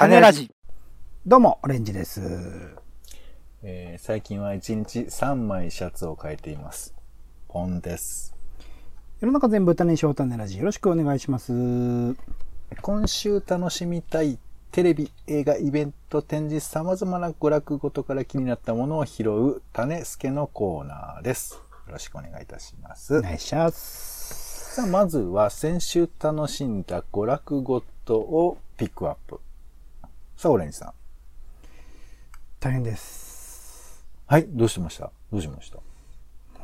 種ラジ。どうも、オレンジです。えー最近は1日3枚シャツを変えています。ポンです。世の中全部種にしよう種ラジ。よろしくお願いします。今週楽しみたいテレビ、映画、イベント、展示、様々な娯楽ごとから気になったものを拾う種助のコーナーです。よろしくお願いいたします。お願いします。さあ、まずは先週楽しんだ娯楽ごとをピックアップ。さあ、オレンジさん。大変です。はい、どうしました？どうしました？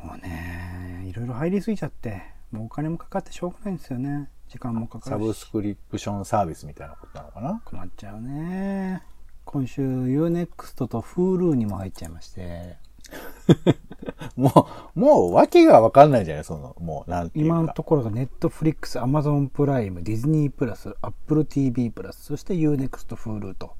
もうね、いろいろ入りすぎちゃって、もうお金もかかってしょうがないんですよね。時間もかかサブるし。スクリプションサービスみたいなことなのかな？困っちゃうね。今週 U-NEXT と Hulu にも入っちゃいまして、もう、もう訳がわかんないじゃないその、もう、なんていうか。今のところがネットフリックス、アマゾンプライム、ディズニープラス、アップル TV プラス、そして UNEXT、Hulu と。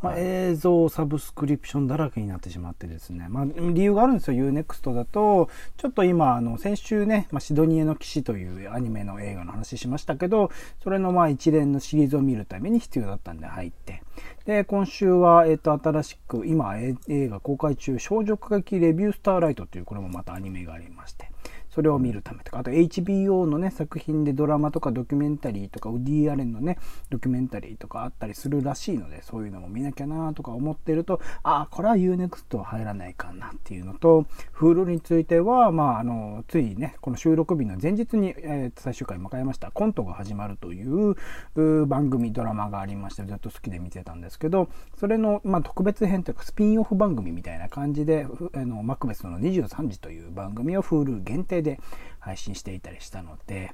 まあ、はい。映像サブスクリプションだらけになってしまってですね、まあ、理由があるんですよ。UNEXT だとちょっと今あの先週ね、まあ、シドニエの騎士というアニメの映画の話しましたけどそれのまあ一連のシリーズを見るために必要だったんで入って。で今週は、えっと新しく今え映画公開中「少女歌劇レビュースターライト」というこれもまたアニメがありましてそれを見るためとかあと HBO のね作品でドラマとかドキュメンタリーとかウディ・アレンのねドキュメンタリーとかあったりするらしいのでそういうのも見なきゃなとか思ってるとああこれは UNEXT は入らないかなっていうのと Hulu についてはまああのついねこの収録日の前日に、えー最終回迎えました。コントが始まるといううー番組ドラマがありましてずっと好きで見てたんですけどそれの、まあ、特別編というかスピンオフ番組みたいな感じであのマクベスの23時という番組を Hulu 限定でで配信していたりしたので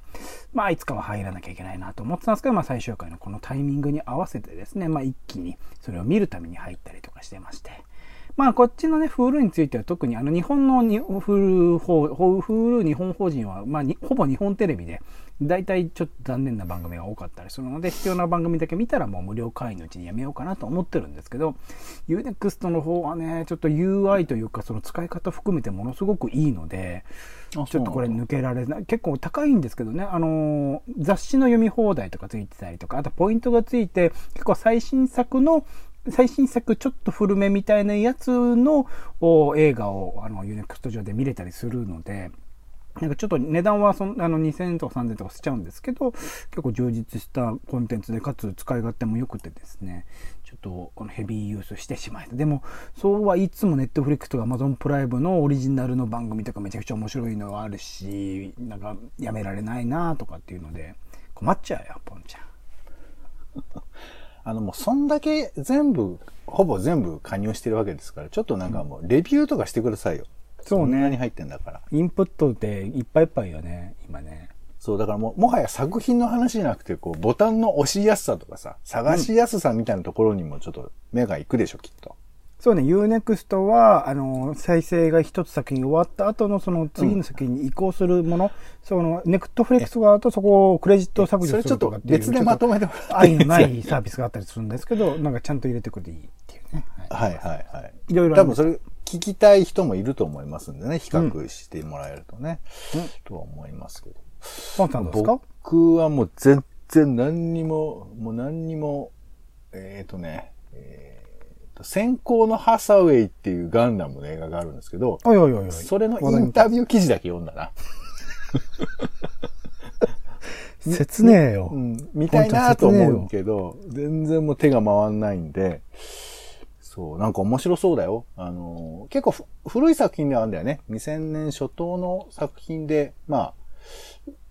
まあいつかは入らなきゃいけないなと思ってたんですけど、まあ、最終回のこのタイミングに合わせてですね、まあ、一気にそれを見るために入ったりとかしてまして。まあ、こっちのね、フールについては特に、あの、日本のにフール法、フール日本法人は、まあ、にほぼ日本テレビで、大体ちょっと残念な番組が多かったりするので、必要な番組だけ見たらもう無料会員のうちにやめようかなと思ってるんですけど、UNEXT の方はね、ちょっと UI というか、その使い方含めてものすごくいいので、あちょっとこれ抜けられない。結構高いんですけどね、あのー雑誌の読み放題とかついてたりとか、あとポイントがついて、結構最新作の、最新作ちょっと古めみたいなやつの映画をあの UNEXT 上で見れたりするので、なんかちょっと値段はそんあの2000円とか3000円とかしちゃうんですけど、結構充実したコンテンツで、かつ使い勝手も良くてですね、ちょっとこのヘビーユースしてしまいでも、そうはいつも Netflix とか Amazon プライムのオリジナルの番組とかめちゃくちゃ面白いのがあるし、なんかやめられないなとかっていうので、困っちゃうよ、ポンちゃん。あのもうそんだけ全部、ほぼ全部加入してるわけですから、ちょっとなんかもうレビューとかしてくださいよ。そうねんなに入ってんだから。インプットっていっぱいいっぱいよね、今ね。そう、だからもう、もはや作品の話じゃなくて、こう、ボタンの押しやすさとかさ、探しやすさみたいなところにもちょっと目が行くでしょ、きっと。そうね、UNEXT は、あの、再生が一つ先に終わった後のその次の先に移行するもの、その、ネクトフレックス側とそこをクレジット削除すそれちょっとるとかっていう。別でまとめてもらって愛のないサービスがあったりするんですけど、なんかちゃんと入れてくれていいっていうね。はいはいはいはい。いろいろ多分それ聞きたい人もいると思いますんでね、比較してもらえるとね、とは思いますけど。ポンさんですか？僕はもう全然何にも、もう何にも、えっ、とね、えーと、先行のハサウェイっていうガンダムの映画があるんですけど、おいおいおいおい。それのインタビュー記事だけ読んだな。説明よ。うん、見たいなと思うけど、全然もう手が回んないんで、そう、なんか面白そうだよ。あのー、結構ふ古い作品ではあるんだよね。2000年初頭の作品で、まあ、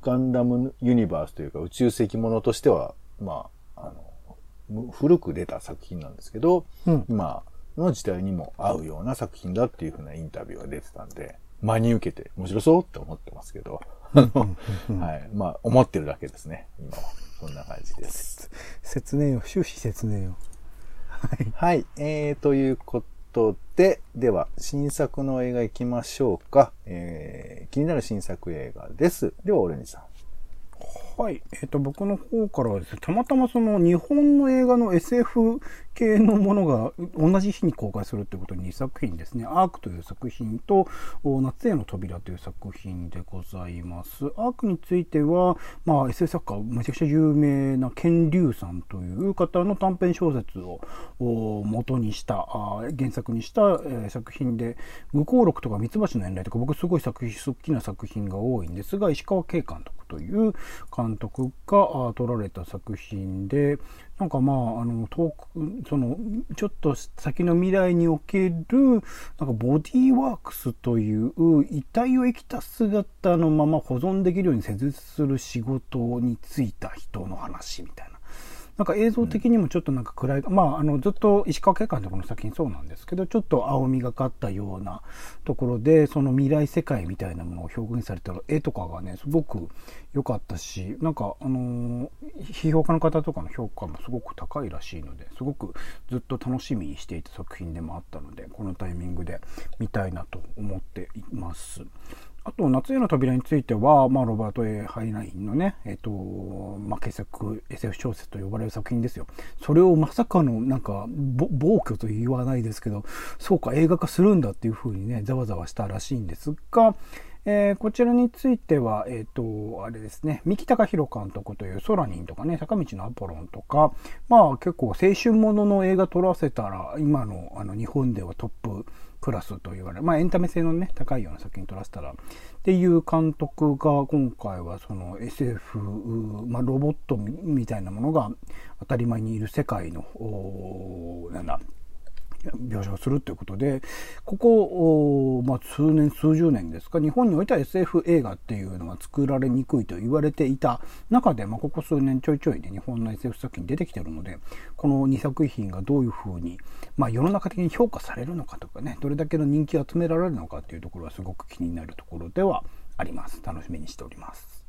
ガンダムユニバースというか宇宙石ものとしては、まあ、古く出た作品なんですけど、うん今の時代にも合うような作品だっていうふうなインタビューが出てたんで、真に受けて面白そうって思ってますけど、はい。まあ、思ってるだけですね、今は。そんな感じです。説明よ。終始説明よ。はい。はい。えー、ということで、では、新作の映画行きましょうか。えー、気になる新作映画です。では、オレンジさん。はい。えっ、ー、と、僕の方からはですね、たまたまその日本の映画の SF 系のものが同じ日に公開するってことに2作品ですね。アークという作品と、夏への扉という作品でございます。アークについては、まあ、SF 作家、めちゃくちゃ有名なケン・リュウさんという方の短編小説を元にした、原作にした、えー、作品で、愚行録とかミツバチの遠来とか、僕すごい作品、好きな作品が多いんですが、石川慶監督という監監督が撮られた作品で、なんかまあ、あの、遠く、その、ちょっと先の未来における、なんかボディーワークスという遺体を生きた姿のまま保存できるように施術する仕事に就いた人の話みたいな。なんか映像的にもちょっとなんか暗い、うん、まあ、あの、ずっと石川慶監督の作品そうなんですけど、ちょっと青みがかったようなところで、その未来世界みたいなものを表現された絵とかがね、すごく良かったし、なんか、あの批評家の方とかの評価もすごく高いらしいので、すごくずっと楽しみにしていた作品でもあったので、このタイミングで見たいなと思っています。あと、夏への扉については、まあ、ロバート・ A・ハインラインのね、えっ、と、まあ、傑作 SF 小説と呼ばれる作品ですよ。それをまさかの、なんか、暴挙と言わないですけど、そうか、映画化するんだっていうふうにね、ざわざわしたらしいんですが、えー、こちらについては、えっ、ー、と、あれですね、三木隆弘監督というソラニンとかね、坂道のアポロンとか、まあ結構青春ものの映画撮らせたら、今のあの日本ではトップクラスと言われる、まあエンタメ性のね、高いような作品撮らせたら、っていう監督が今回はその SF、まあロボットみたいなものが当たり前にいる世界の、なんだ、描写をするということで、ここ、まあ、数年、数十年ですか、日本においては SF 映画っていうのが作られにくいと言われていた中で、まあ、ここ数年ちょいちょいで、ね、日本の SF 作品出てきてるので、この2作品がどういうふうに、まあ、世の中的に評価されるのかとかね、どれだけの人気を集められるのかっていうところはすごく気になるところではあります。楽しみにしております。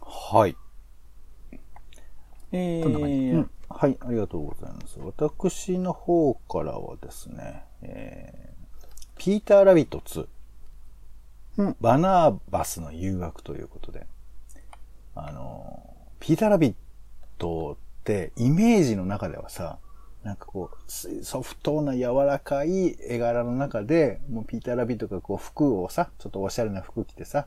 はい。えー、うんはい、ありがとうございます。私の方からはですね、えー、ピーター・ラビット2、うん、バナーバスの誘惑ということで、あの、ピーター・ラビットってイメージの中ではさ、なんかこう、ソフトな柔らかい絵柄の中で、もうピーター・ラビットがこう服をさ、ちょっとおしゃれな服着てさ、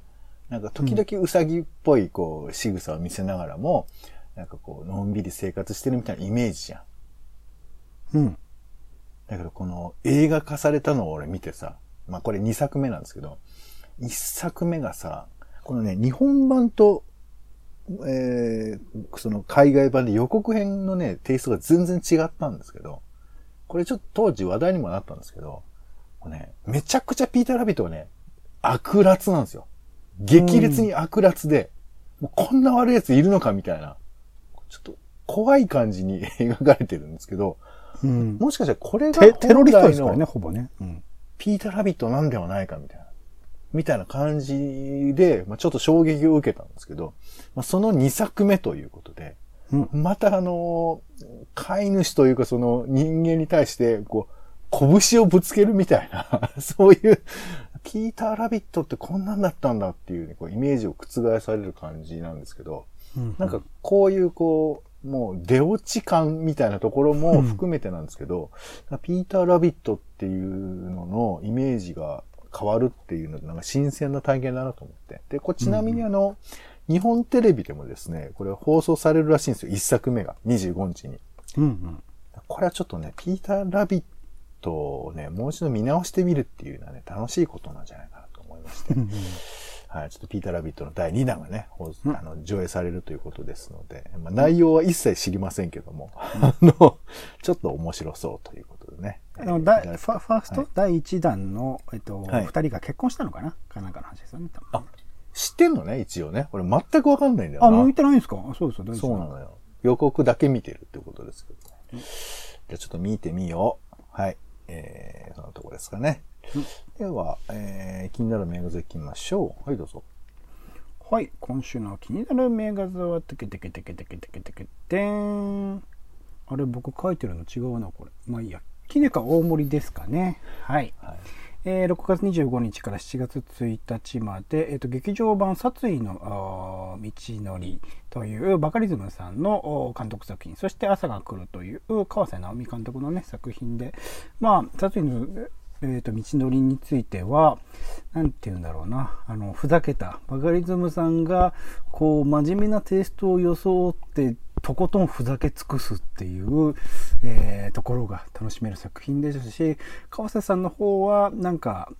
なんか時々ウサギっぽいこう仕草を見せながらも、なんかこう、のんびり生活してるみたいなイメージじゃん。うん。だけどこの映画化されたのを俺見てさ、まあこれ2作目なんですけど、1作目がさ、このね、日本版と、えー、その海外版で予告編のね、テイストが全然違ったんですけど、これちょっと当時話題にもなったんですけど、これね、めちゃくちゃピーターラビットはね、悪辣なんですよ。激烈に悪辣で、もうこんな悪い奴いるのかみたいな。ちょっと怖い感じに 描かれてるんですけど、うん、もしかしたらこれがテロリストですからね、ほぼね。うん、ピーター・ラビットなんではないかみたいな。みたいな感じで、まあ、ちょっと衝撃を受けたんですけど、まあ、その2作目ということで、うん、またあの、飼い主というかその人間に対して、こう、拳をぶつけるみたいな、そういう、ピーター・ラビットってこんなんだったんだっていう,、ね、こうイメージを覆される感じなんですけど、なんかこういうこう、もう出落ち感みたいなところも含めてなんですけど、うん、ピーター・ラビットっていうののイメージが変わるっていうので、なんか新鮮な体験だなと思って。で、こちなみにあの、うん、日本テレビでもですね、これ放送されるらしいんですよ。一作目が。25日に。うんうん、これはちょっとね、ピーター・ラビットをね、もう一度見直してみるっていうのはね、楽しいことなんじゃないかなと思いまして。はい、ちょっとピーターラビットの第2弾がね、あの、上映されるということですので、まあ、内容は一切知りませんけども、あの、ちょっと面白そうということでね。あの、だファファースト、はい、第1弾の、えっと、二、はい、人が結婚したのかな？かなんかの話ですよね、あ、知ってんのね、一応ね。俺全くわかんないんだよな。あ、向いてないんですか？そうですよ、そうなのよ。予告だけ見てるってことですけどね。じゃあちょっと見てみよう。はい。えー、そのとこですかね。では、えー、気になる名画像いきましょう。はい、どうぞ。はい、今週の気になる名画像は、テケテケテケテケテケテケテン。あれ、僕書いてるの違うな、これ。まあいいや。キネカ大盛りですかね。はい。はい、えー、6月25日から7月1日まで、えーと、劇場版殺意の道のりというバカリズムさんの監督作品、そして朝が来るという川瀬直美監督のね、作品で、まあ、殺意のえーと、道のりについては、なんて言うんだろうな、あの、ふざけた、バカリズムさんが、こう、真面目なテイストを装って、とことんふざけ尽くすっていう、えー、ところが楽しめる作品ですし、川瀬さんの方は、なんか、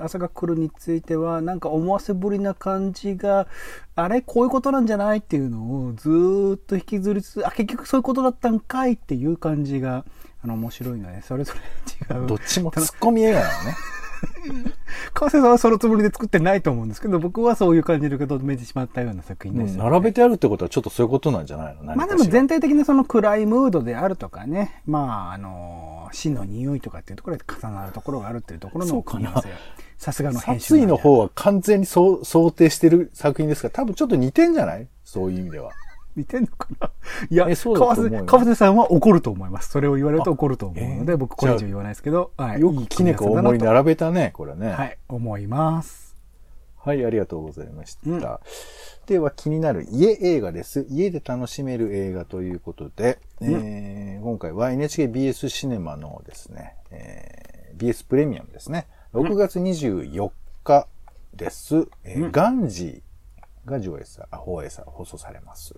朝が来るについては、なんか思わせぶりな感じが、あれこういうことなんじゃないっていうのをずっと引きずりつつ、あ、結局そういうことだったんかいっていう感じが、あの、面白いので、それぞれ違う。どっちもツッコミ映画なのね。川瀬さんはそのつもりで作ってないと思うんですけど、僕はそういう感じで受け止めてしまったような作品です、ね、並べてあるってことはちょっとそういうことなんじゃないの？まあでも全体的にその暗いムードであるとかね、まああの、死の匂いとかっていうところで重なるところがあるっていうところの組み合わせ。さすがの編集。殺意の方は完全にそう想定してる作品ですから、多分ちょっと似てんじゃない？そういう意味では。似てんのかな？いや、川瀬、川瀬さんは怒ると思います。それを言われると怒ると思うので、えー、僕これ以上言わないですけど、はい。よくきねこ大盛り並べたね、これね。はい、思います。はい、ありがとうございました。うん、では、気になる家映画です。家で楽しめる映画ということで、うん、えー、今回は NHKBS シネマのですね、えー、BS プレミアムですね。6月24日です。うん、えー、ガンジーが上映さ、放映さ、放送されます。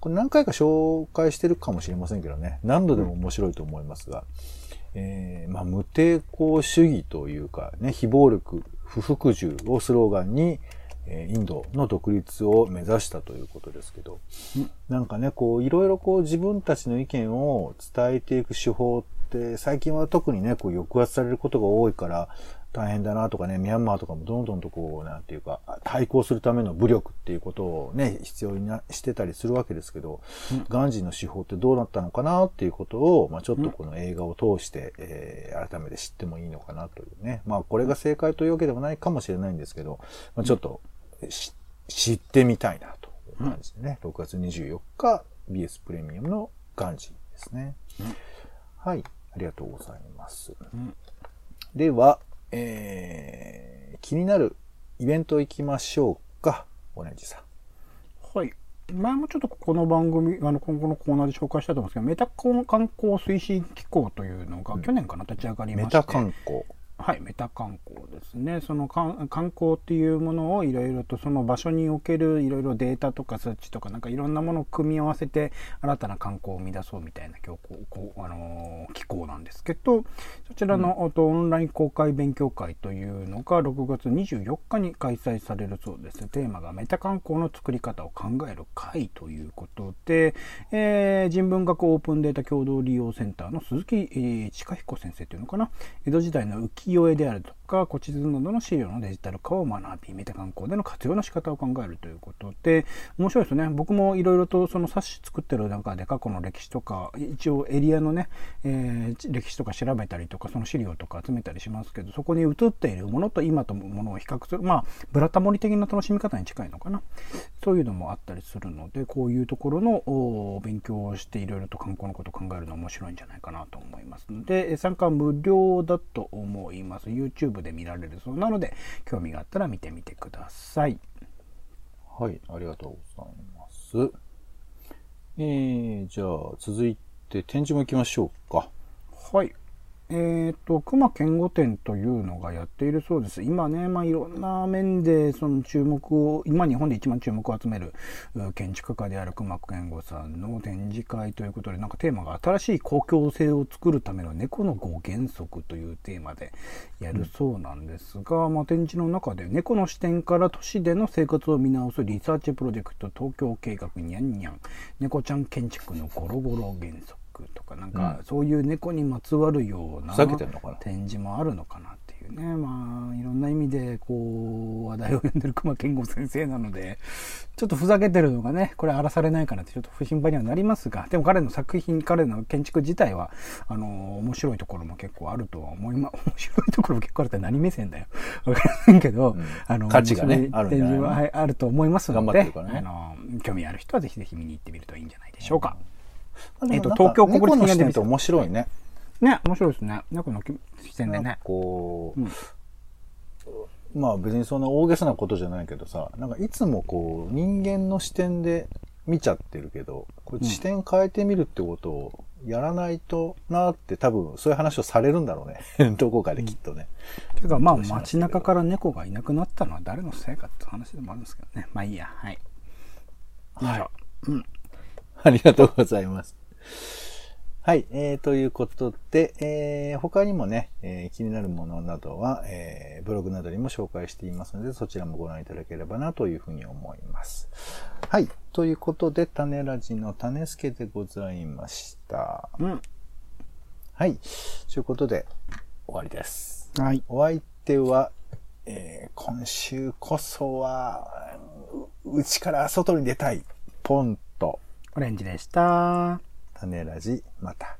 これ何回か紹介してるかもしれませんけどね、何度でも面白いと思いますが、えー、まあ、無抵抗主義というか、ね、非暴力、不服従をスローガンに、えインドの独立を目指したということですけど、なんかね、こう、いろいろこう自分たちの意見を伝えていく手法って、最近は特にね、こう抑圧されることが多いから、大変だなとかね、ミャンマーとかもどんどんとこう、なんていうか、対抗するための武力っていうことをね、必要になしてたりするわけですけど、うん、ガンジーの手法ってどうなったのかなっていうことを、まあちょっとこの映画を通して、うん、えー、改めて知ってもいいのかなというね。まあこれが正解というわけでもないかもしれないんですけど、まあちょっと、知ってみたいなという感じでね、6月24日 BS プレミアムのガンジーですね。はい、ありがとうございます。では、えー、気になるイベント行きましょうか、オレンジさん。はい。前もちょっとこの番組、あの、今後のコーナーで紹介したと思うんですけど、メタコン観光推進機構というのが去年かな、立ち上がりまして。メタ観光。はい、メタ観光ですね。その観光っていうものをいろいろとその場所におけるいろいろデータとか数値とかなんかいろんなものを組み合わせて新たな観光を生み出そうみたいな教こうあのー、機構なんですけど、そちらの、うん、オンライン公開勉強会というのが6月24日に開催されるそうです。テーマがメタ観光の作り方を考える会ということで、えー、人文学オープンデータ共同利用センターの鈴木、えー、近彦先生というのかな、江戸時代の浮世絵であるとか古地図などの資料のデジタル化を学びメタ観光での活用の仕方を考えるということで面白いですね。僕もいろいろとその冊子作ってる中で過去の歴史とか一応エリアのね、えー、歴史とか調べたりとかその資料とか集めたりしますけどそこに映っているものと今とものを比較するまあブラタモリ的な楽しみ方に近いのかな。そういうのもあったりするのでこういうところの勉強をしていろいろと観光のことを考えるの面白いんじゃないかなと思いますので参加無料だと思います YouTube で見られるそうなので、興味があったら見てみてください。はい、ありがとうございます。えー、じゃあ、続いて展示も行きましょうか。はい。えっ、ー、と、熊健吾展というのがやっているそうです。今ね、まあ、いろんな面でその注目を、今日本で一番注目を集める建築家である熊健吾さんの展示会ということで、なんかテーマが新しい公共性を作るための猫の5原則というテーマでやるそうなんですが、うん、まあ、展示の中で猫の視点から都市での生活を見直すリサーチプロジェクト東京計画にゃんにゃん猫ちゃん建築のゴロゴロ原則とかなんかそういう猫にまつわるような展示もあるのかなっていうね。まあいろんな意味でこう話題を呼んでる熊健吾先生なのでちょっとふざけてるのがねこれ荒らされないかなってちょっと不心配にはなりますがでも彼の作品彼の建築自体はあの面白いところも結構あるとは思います 面白いところも結構あるって何目線だよ。分からんけど、うん、あの価値がねある展示は、はい、あると思いますので、ね、あの興味ある人はぜひぜひ見に行ってみるといいんじゃないでしょうか。えっ、と、東京国立公園って面白いね。ね、面白いですね。猫の視点でね。こう、うんまあ別にそんな大げさなことじゃないけどさ、なんかいつもこう人間の視点で見ちゃってるけど、これ視点変えてみるってことをやらないとなって多分そういう話をされるんだろうね。どこかできっとね。うん、てかまあ街中から猫がいなくなったのは誰のせいかって話でもあるんですけどね。まあいいや。はい。はい。うん。ありがとうございます。はい、えー、ということで、えー、他にもね、えー、気になるものなどは、えー、ブログなどにも紹介していますので、そちらもご覧いただければなというふうに思います。はい、ということで、種ラジの種助でございました。うん。はい、ということで、終わりです。はい。お相手は、えー、今週こそは、うちから外に出たい、ポンと、オレンジでした。種ラジ、また